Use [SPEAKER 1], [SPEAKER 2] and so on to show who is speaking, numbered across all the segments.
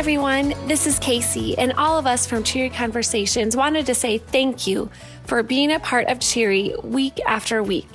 [SPEAKER 1] everyone. This is Casey, and all of us from Cheery Conversations wanted to say thank you for being a part of Cheery week after week.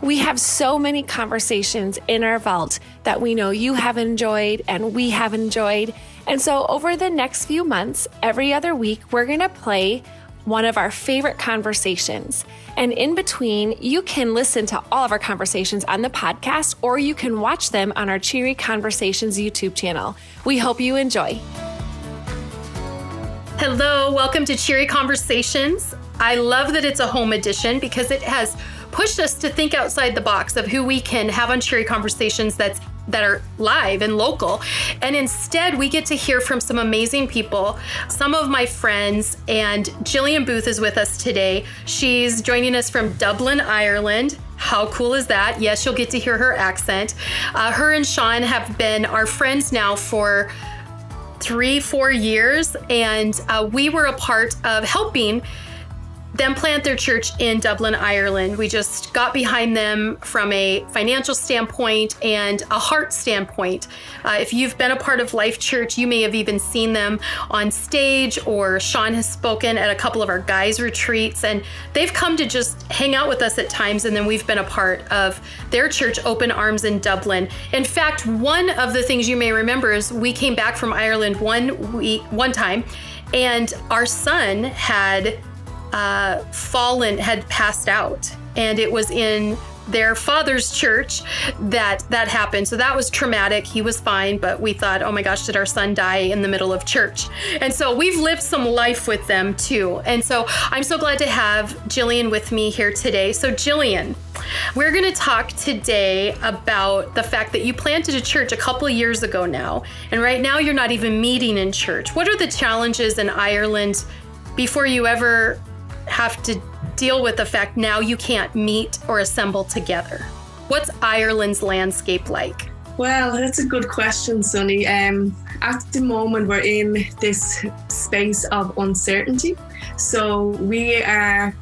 [SPEAKER 1] We have so many conversations in our vault that we know you have enjoyed and we have enjoyed. And so, over the next few months, every other week, we're going to play one of our favorite conversations. And in between, you can listen to all of our conversations on the podcast or you can watch them on our Cheery Conversations YouTube channel. We hope you enjoy.
[SPEAKER 2] Hello, welcome to Cheery Conversations. I love that it's a home edition because it has pushed us to think outside the box of who we can have on Cheery Conversations that's that are live and local. And instead, we get to hear from some amazing people, some of my friends, and Jillian Booth is with us today. She's joining us from Dublin, Ireland. How cool is that? Yes, you'll get to hear her accent. Uh, her and Sean have been our friends now for three, four years, and uh, we were a part of helping them plant their church in Dublin, Ireland. We just got behind them from a financial standpoint and a heart standpoint. Uh, if you've been a part of Life Church, you may have even seen them on stage, or Sean has spoken at a couple of our guys' retreats, and they've come to just hang out with us at times, and then we've been a part of their church, Open Arms in Dublin. In fact, one of the things you may remember is we came back from Ireland one week, one time, and our son had uh, fallen, had passed out. And it was in their father's church that that happened. So that was traumatic. He was fine, but we thought, oh my gosh, did our son die in the middle of church? And so we've lived some life with them too. And so I'm so glad to have Jillian with me here today. So, Jillian, we're going to talk today about the fact that you planted a church a couple years ago now. And right now you're not even meeting in church. What are the challenges in Ireland before you ever have to deal with the fact now you can't meet or assemble together. What's Ireland's landscape like?
[SPEAKER 3] Well, that's a good question, Sunny. Um, at the moment, we're in this space of uncertainty. So we are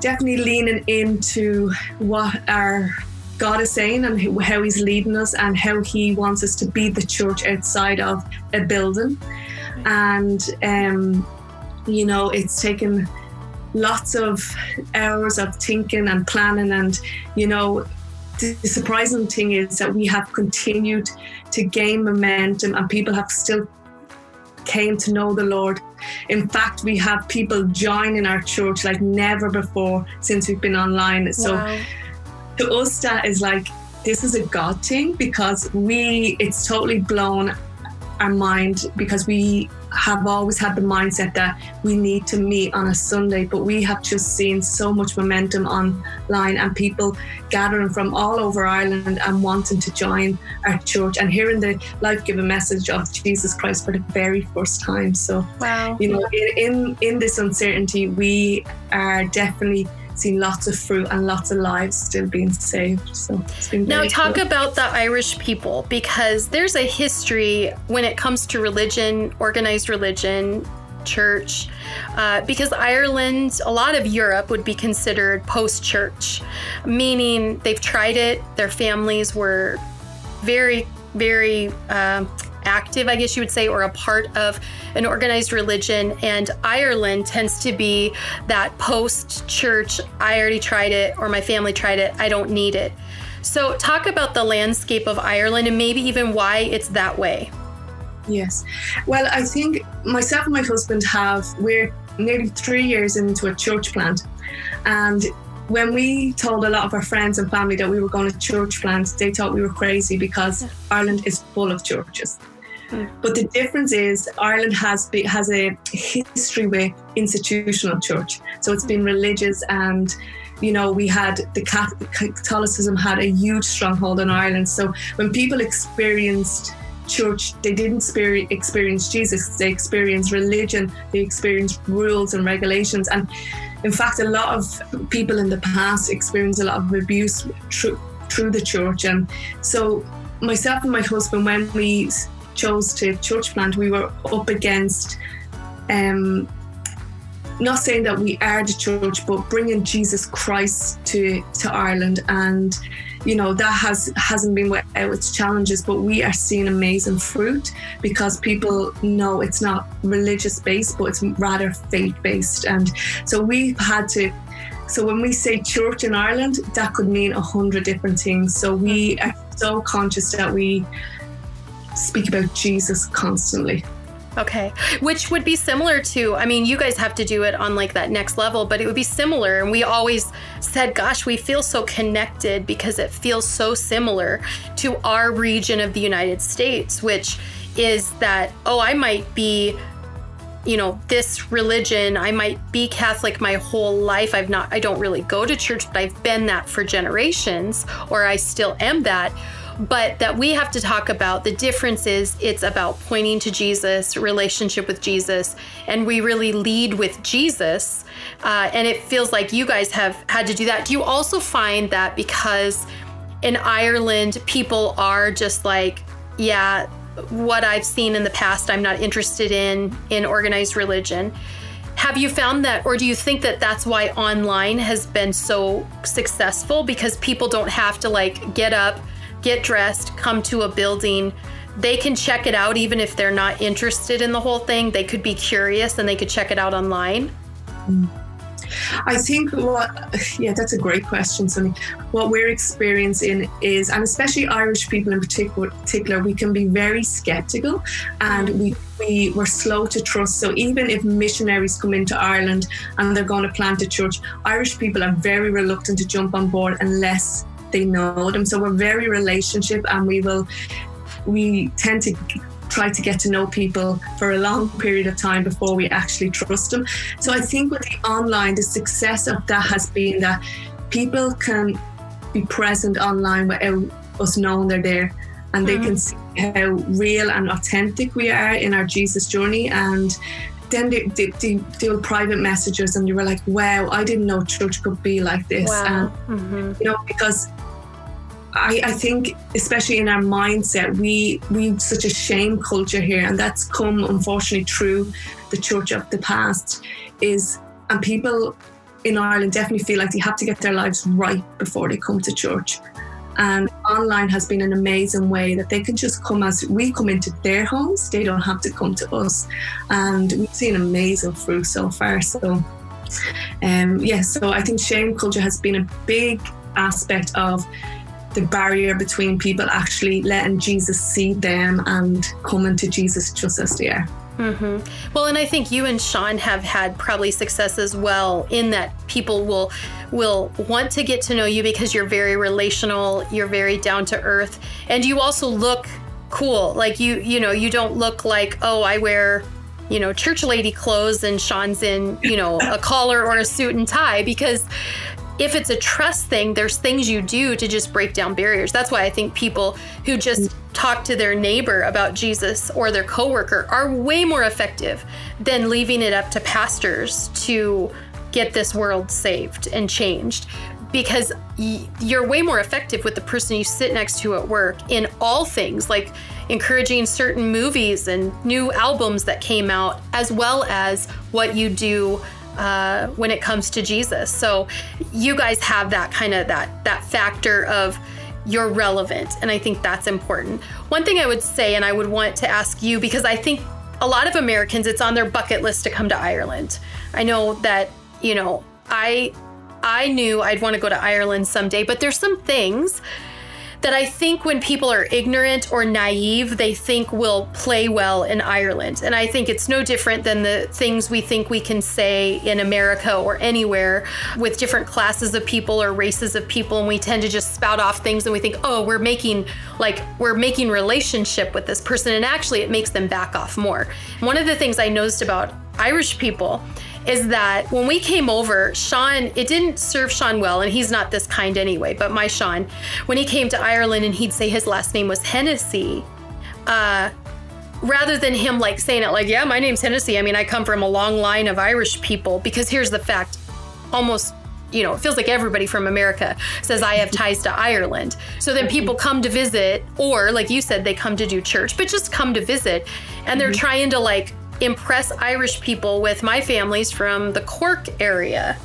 [SPEAKER 3] definitely leaning into what our God is saying and how He's leading us and how He wants us to be the church outside of a building. And, um, you know, it's taken lots of hours of thinking and planning and you know the surprising thing is that we have continued to gain momentum and people have still came to know the Lord. In fact, we have people joining our church like never before since we've been online. So wow. to us that is like this is a God thing because we it's totally blown our mind because we have always had the mindset that we need to meet on a Sunday, but we have just seen so much momentum online and people gathering from all over Ireland and wanting to join our church and hearing the life giving message of Jesus Christ for the very first time. So, wow. you know, in, in this uncertainty, we are definitely seen lots of fruit and lots of lives still being saved. So it's been
[SPEAKER 2] now talk cool. about the Irish people because there's a history when it comes to religion, organized religion, church, uh, because Ireland, a lot of Europe would be considered post church, meaning they've tried it, their families were very, very. Uh, active, I guess you would say, or a part of an organized religion. And Ireland tends to be that post church, I already tried it, or my family tried it, I don't need it. So, talk about the landscape of Ireland and maybe even why it's that way.
[SPEAKER 3] Yes. Well, I think myself and my husband have, we're nearly three years into a church plant. And when we told a lot of our friends and family that we were going to church plants, they thought we were crazy because Ireland is full of churches. But the difference is Ireland has be, has a history with institutional church. So it's been religious and you know we had the Catholicism had a huge stronghold in Ireland. So when people experienced church, they didn't experience Jesus. They experienced religion. They experienced rules and regulations. And in fact, a lot of people in the past experienced a lot of abuse through, the church. And so myself and my husband, when we chose to church plant, we were up against um, not saying that we are the church, but bringing Jesus Christ to to Ireland, and you know that has hasn't been without its challenges, but we are seeing amazing fruit because people know it's not religious based, but it's rather faith based, and so we've had to. So when we say church in Ireland, that could mean a hundred different things. So we are so conscious that we speak about Jesus constantly.
[SPEAKER 2] Okay. Which would be similar to, I mean, you guys have to do it on like that next level, but it would be similar. And we always said, gosh, we feel so connected because it feels so similar to our region of the United States, which is that, oh, I might be you know this religion i might be catholic my whole life i've not i don't really go to church but i've been that for generations or i still am that but that we have to talk about the difference is it's about pointing to Jesus, relationship with Jesus, and we really lead with Jesus. Uh, and it feels like you guys have had to do that. Do you also find that because in Ireland, people are just like, yeah, what I've seen in the past, I'm not interested in in organized religion. Have you found that, or do you think that that's why online has been so successful because people don't have to like get up, get dressed, come to a building. They can check it out even if they're not interested in the whole thing. They could be curious and they could check it out online.
[SPEAKER 3] I think what, yeah, that's a great question, Sunny. What we're experiencing is, and especially Irish people in particular, particular we can be very skeptical and we, we we're slow to trust. So even if missionaries come into Ireland and they're going to plant a church, Irish people are very reluctant to jump on board unless they know them. So we're very relationship and we will we tend to try to get to know people for a long period of time before we actually trust them. So I think with the online, the success of that has been that people can be present online without us knowing they're there and they mm-hmm. can see how real and authentic we are in our Jesus journey and then they, they, they do private messages and you were like wow i didn't know church could be like this wow. and mm-hmm. you know because I, I, think, especially in our mindset, we we have such a shame culture here, and that's come unfortunately through the church of the past. Is and people in Ireland definitely feel like they have to get their lives right before they come to church. And online has been an amazing way that they can just come as we come into their homes. They don't have to come to us, and we've seen amazing fruit so far. So, um, yeah. So I think shame culture has been a big aspect of the barrier between people actually letting Jesus see them and coming to Jesus just as they are.
[SPEAKER 2] Mm-hmm. Well, and I think you and Sean have had probably success as well in that people will will want to get to know you because you're very relational, you're very down to earth, and you also look cool. Like you, you know, you don't look like oh, I wear you know church lady clothes and Sean's in you know a collar or a suit and tie because if it's a trust thing, there's things you do to just break down barriers. That's why I think people who just talk to their neighbor about Jesus or their coworker are way more effective than leaving it up to pastors to get this world saved and changed because you're way more effective with the person you sit next to at work in all things like encouraging certain movies and new albums that came out as well as what you do uh, when it comes to Jesus. So you guys have that kind of that that factor of you're relevant, and I think that's important. One thing I would say, and I would want to ask you because I think a lot of Americans, it's on their bucket list to come to Ireland. I know that you know I I knew I'd want to go to Ireland someday, but there's some things that I think when people are ignorant or naive, they think will play well in Ireland. And I think it's no different than the things we think we can say in America or anywhere with different classes of people or races of people. And we tend to just spout off things and we think, oh, we're making like we're making relationship with this person. And actually it makes them back off more. One of the things I noticed about Irish people is that when we came over, Sean, it didn't serve Sean well, and he's not this kind anyway, but my Sean, when he came to Ireland and he'd say his last name was Hennessy, uh, rather than him like saying it like, yeah, my name's Hennessy. I mean, I come from a long line of Irish people, because here's the fact almost you know, it feels like everybody from America says I have ties to Ireland. So then people come to visit, or like you said, they come to do church, but just come to visit, and they're mm-hmm. trying to like impress Irish people with my family's from the Cork area,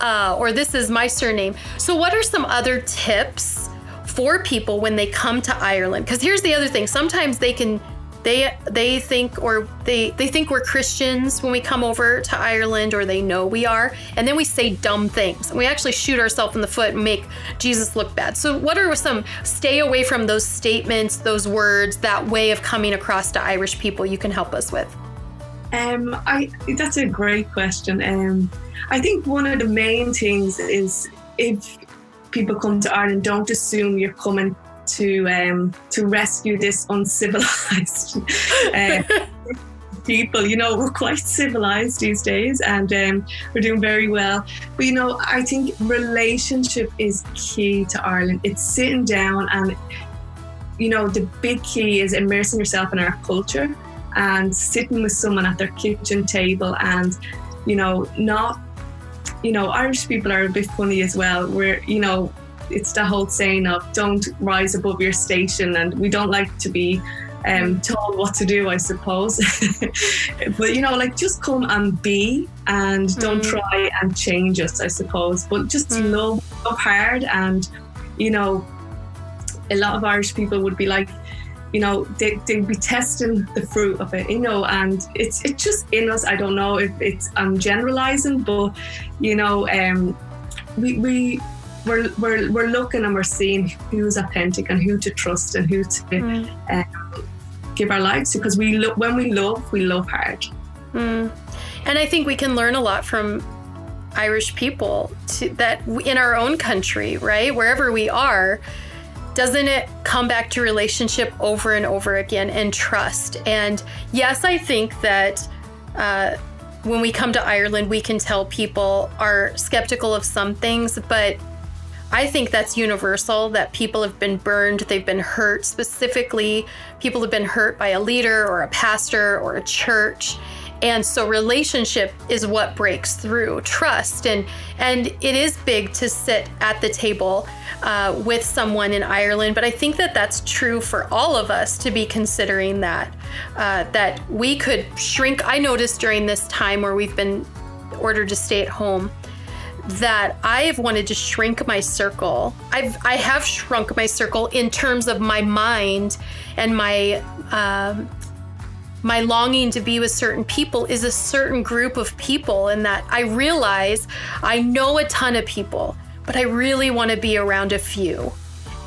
[SPEAKER 2] uh, or this is my surname. So, what are some other tips for people when they come to Ireland? Because here's the other thing: sometimes they can they they think or they they think we're Christians when we come over to Ireland or they know we are and then we say dumb things and we actually shoot ourselves in the foot and make Jesus look bad. So what are some stay away from those statements, those words, that way of coming across to Irish people you can help us with?
[SPEAKER 3] Um, I that's a great question. Um, I think one of the main things is if people come to Ireland, don't assume you're coming to um, to rescue this uncivilized uh, people. You know, we're quite civilized these days, and um, we're doing very well. But you know, I think relationship is key to Ireland. It's sitting down and you know the big key is immersing yourself in our culture and sitting with someone at their kitchen table and you know not you know irish people are a bit funny as well we're you know it's the whole saying of don't rise above your station, and we don't like to be um, told what to do, I suppose. but you know, like just come and be, and don't mm. try and change us, I suppose. But just mm. love, love hard, and you know, a lot of Irish people would be like, you know, they they'd be testing the fruit of it, you know, and it's it's just in us. I don't know if it's I'm generalizing, but you know, um, we we we're, we're, we're looking and we're seeing who's authentic and who to trust and who to mm. um, give our lives to because we look when we love we love hard
[SPEAKER 2] mm. and i think we can learn a lot from irish people to, that in our own country right wherever we are doesn't it come back to relationship over and over again and trust and yes i think that uh, when we come to Ireland, we can tell people are skeptical of some things, but I think that's universal that people have been burned, they've been hurt. Specifically, people have been hurt by a leader or a pastor or a church. And so relationship is what breaks through trust and and it is big to sit at the table uh, with someone in Ireland but I think that that's true for all of us to be considering that uh, that we could shrink I noticed during this time where we've been ordered to stay at home that I have wanted to shrink my circle. I've I have shrunk my circle in terms of my mind and my um, my longing to be with certain people is a certain group of people, and that I realize I know a ton of people, but I really want to be around a few.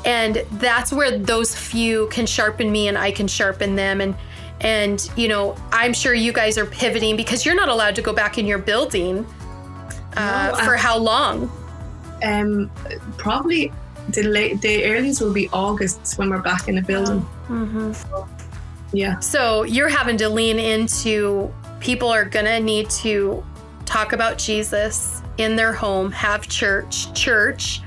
[SPEAKER 2] And that's where those few can sharpen me and I can sharpen them. And and you know, I'm sure you guys are pivoting because you're not allowed to go back in your building uh, no, for how long?
[SPEAKER 3] Um, probably the late, the earliest will be August when we're back in the building. Mm-hmm. So, yeah.
[SPEAKER 2] So you're having to lean into people are gonna need to talk about Jesus in their home, have church, church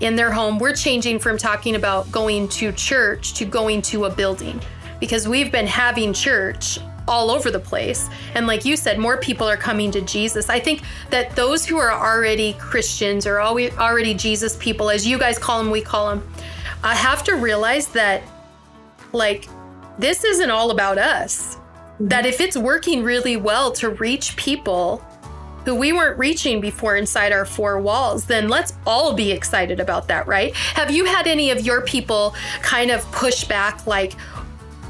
[SPEAKER 2] in their home. We're changing from talking about going to church to going to a building because we've been having church all over the place. And like you said, more people are coming to Jesus. I think that those who are already Christians or already Jesus people, as you guys call them, we call them, I have to realize that, like, this isn't all about us. That if it's working really well to reach people who we weren't reaching before inside our four walls, then let's all be excited about that, right? Have you had any of your people kind of push back, like,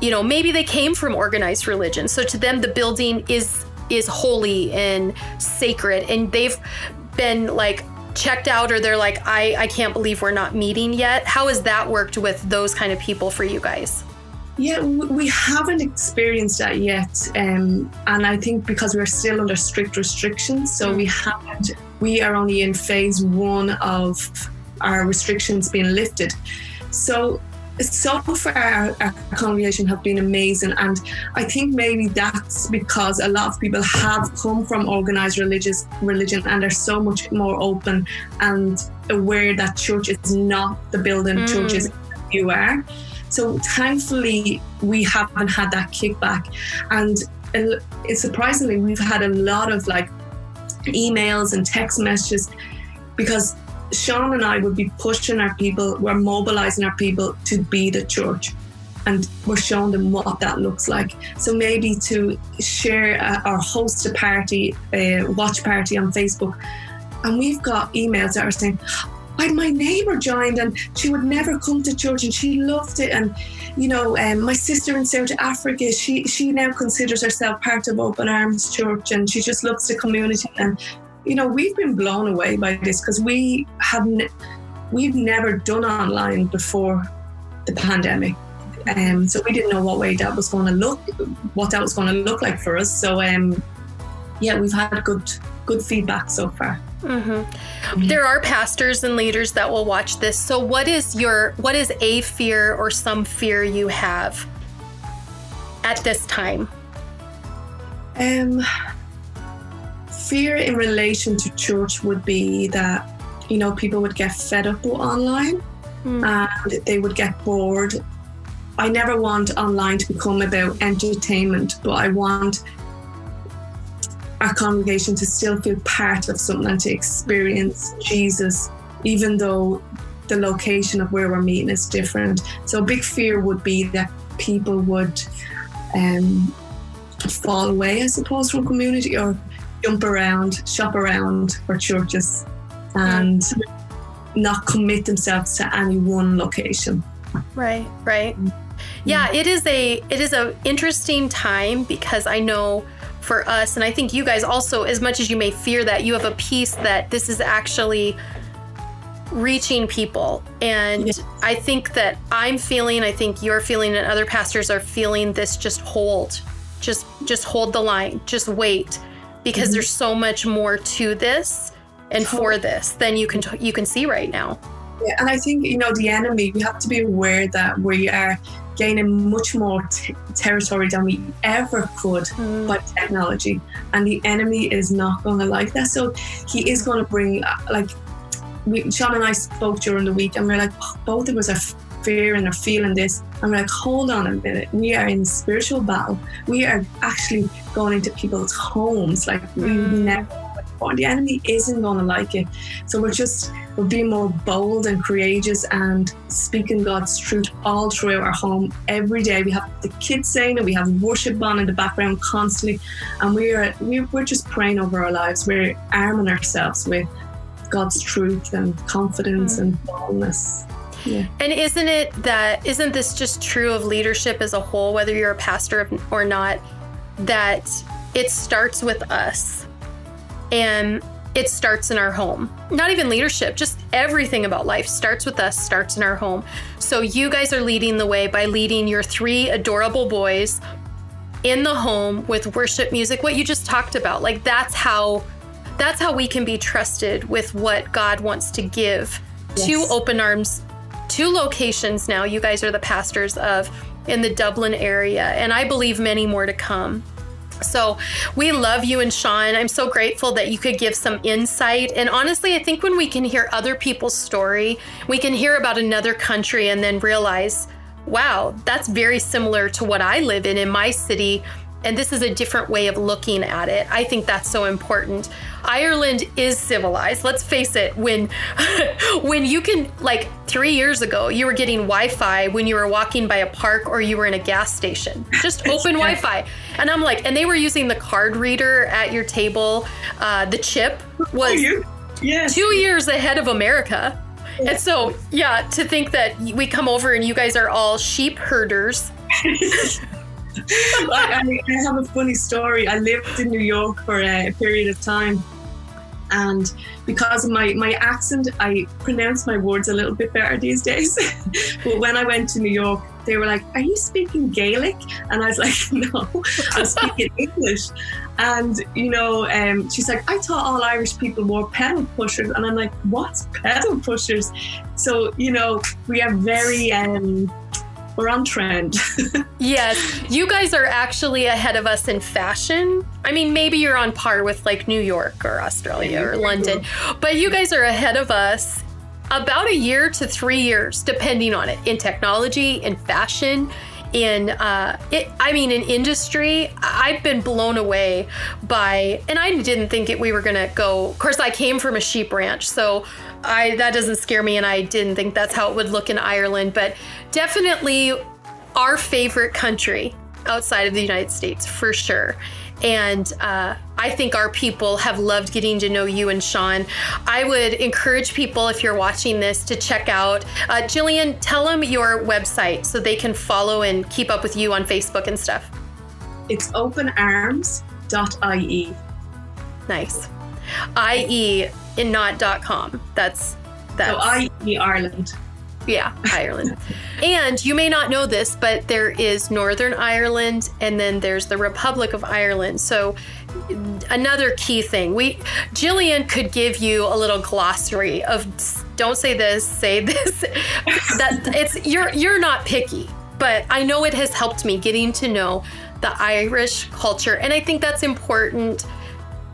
[SPEAKER 2] you know, maybe they came from organized religion. So to them, the building is is holy and sacred, and they've been like checked out, or they're like, I I can't believe we're not meeting yet. How has that worked with those kind of people for you guys?
[SPEAKER 3] Yeah, we haven't experienced that yet, um, and I think because we're still under strict restrictions, so we haven't. We are only in phase one of our restrictions being lifted. So so far our, our, congregation have been amazing and i think maybe that's because a lot of people have come from organized religious religion and are so much more open and aware that church is not the building mm. church is you are so thankfully we haven't had that kickback and surprisingly we've had a lot of like emails and text messages because Sean and I would be pushing our people, we're mobilizing our people to be the church. and we're showing them what that looks like. So maybe to share uh, or host a party, a watch party on Facebook, and we've got emails that are saying, I, my neighbor joined and she would never come to church and she loved it. And, you know, um, my sister in South Africa, she, she now considers herself part of Open Arms Church and she just loves the community. And, you know, we've been blown away by this because we haven't, we've never done online before the pandemic. Um, so we didn't know what way that was going to look, what that was going to look like for us. So, um, yeah, we've had good, good feedback so far.
[SPEAKER 2] Mm-hmm. There are pastors and leaders that will watch this. So, what is your what is a fear or some fear you have at this time?
[SPEAKER 3] Um, fear in relation to church would be that you know people would get fed up online mm. and they would get bored. I never want online to become about entertainment, but I want our congregation to still feel part of something and to experience Jesus, even though the location of where we're meeting is different. So, a big fear would be that people would um, fall away, I suppose, from community or jump around, shop around for churches and not commit themselves to any one location.
[SPEAKER 2] Right, right. Yeah, it is a it is a interesting time because I know for us. And I think you guys also, as much as you may fear that, you have a peace that this is actually reaching people. And yes. I think that I'm feeling, I think you're feeling, and other pastors are feeling this just hold, just just hold the line, just wait, because mm-hmm. there's so much more to this and for this than you can you can see right now.
[SPEAKER 3] Yeah, and I think you know the enemy. We have to be aware that we are gaining much more t- territory than we ever could mm. by technology. And the enemy is not going to like that. So he is going to bring, uh, like, we, Sean and I spoke during the week, and we're like, oh, both of us are fearing or feeling this. And we're like, hold on a minute. We are in spiritual battle. We are actually going into people's homes like mm. we've never the enemy isn't going to like it. So we're just we're being more bold and courageous and speaking God's truth all throughout our home every day. We have the kids saying it, we have worship on in the background constantly, and we are we're just praying over our lives. We're arming ourselves with God's truth and confidence mm. and boldness.
[SPEAKER 2] Yeah. And isn't it that isn't this just true of leadership as a whole, whether you're a pastor or not, that it starts with us and it starts in our home. Not even leadership, just everything about life starts with us, starts in our home. So you guys are leading the way by leading your three adorable boys in the home with worship music, what you just talked about. Like that's how that's how we can be trusted with what God wants to give yes. to Open Arms, two locations now. You guys are the pastors of in the Dublin area, and I believe many more to come. So we love you and Sean. I'm so grateful that you could give some insight. And honestly, I think when we can hear other people's story, we can hear about another country and then realize, wow, that's very similar to what I live in in my city and this is a different way of looking at it. I think that's so important. Ireland is civilized. Let's face it. When when you can like 3 years ago, you were getting Wi-Fi when you were walking by a park or you were in a gas station. Just open Wi-Fi. And I'm like, and they were using the card reader at your table. Uh, the chip was yes. 2 years ahead of America. And so, yeah, to think that we come over and you guys are all sheep herders
[SPEAKER 3] I, I, have a funny story. I lived in New York for a period of time, and because of my my accent, I pronounce my words a little bit better these days. but when I went to New York, they were like, "Are you speaking Gaelic?" And I was like, "No, I'm speaking English." And you know, um, she's like, "I thought all Irish people were pedal pushers," and I'm like, "What's pedal pushers?" So you know, we are very. Um, we're on trend.
[SPEAKER 2] yes, you guys are actually ahead of us in fashion. I mean, maybe you're on par with like New York or Australia or London, but you guys are ahead of us about a year to three years, depending on it, in technology, in fashion, in uh, it, I mean, in industry, I've been blown away by, and I didn't think it, we were gonna go. Of course, I came from a sheep ranch, so I that doesn't scare me, and I didn't think that's how it would look in Ireland. But definitely, our favorite country outside of the United States for sure. And uh, I think our people have loved getting to know you and Sean. I would encourage people, if you're watching this, to check out. Uh, Jillian, tell them your website so they can follow and keep up with you on Facebook and stuff.
[SPEAKER 3] It's openarms.ie.
[SPEAKER 2] Nice. IE in not.com. That's that's
[SPEAKER 3] so IE Ireland.
[SPEAKER 2] Yeah, Ireland. and you may not know this, but there is Northern Ireland and then there's the Republic of Ireland. So another key thing. We Jillian could give you a little glossary of don't say this, say this. that it's you're you're not picky, but I know it has helped me getting to know the Irish culture and I think that's important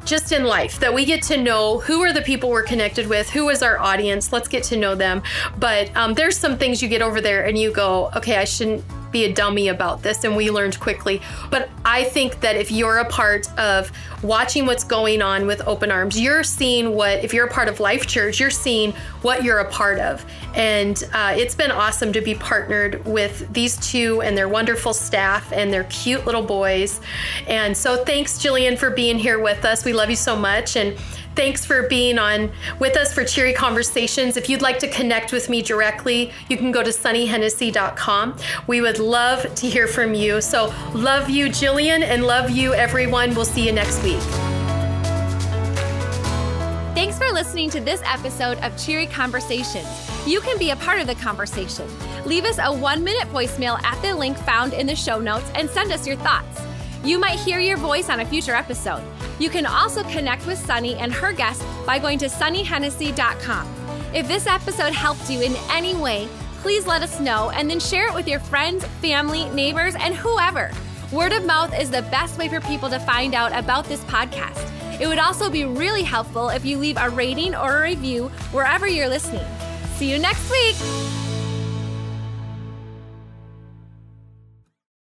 [SPEAKER 2] just in life that we get to know who are the people we're connected with who is our audience let's get to know them. But um, there's some things you get over there and you go okay i shouldn't be a dummy about this and we learned quickly but i think that if you're a part of watching what's going on with open arms you're seeing what if you're a part of life church you're seeing what you're a part of and uh, it's been awesome to be partnered with these two and their wonderful staff and their cute little boys. And so thanks, Jillian, for being here with us. We love you so much. And thanks for being on with us for Cheery Conversations. If you'd like to connect with me directly, you can go to sunnyhennessy.com. We would love to hear from you. So, love you, Jillian, and love you, everyone. We'll see you next week.
[SPEAKER 1] Thanks for listening to this episode of Cheery Conversations. You can be a part of the conversation. Leave us a one minute voicemail at the link found in the show notes and send us your thoughts. You might hear your voice on a future episode. You can also connect with Sunny and her guests by going to sunnyhennessy.com. If this episode helped you in any way, please let us know and then share it with your friends, family, neighbors, and whoever. Word of mouth is the best way for people to find out about this podcast. It would also be really helpful if you leave a rating or a review wherever you're listening. See you next week.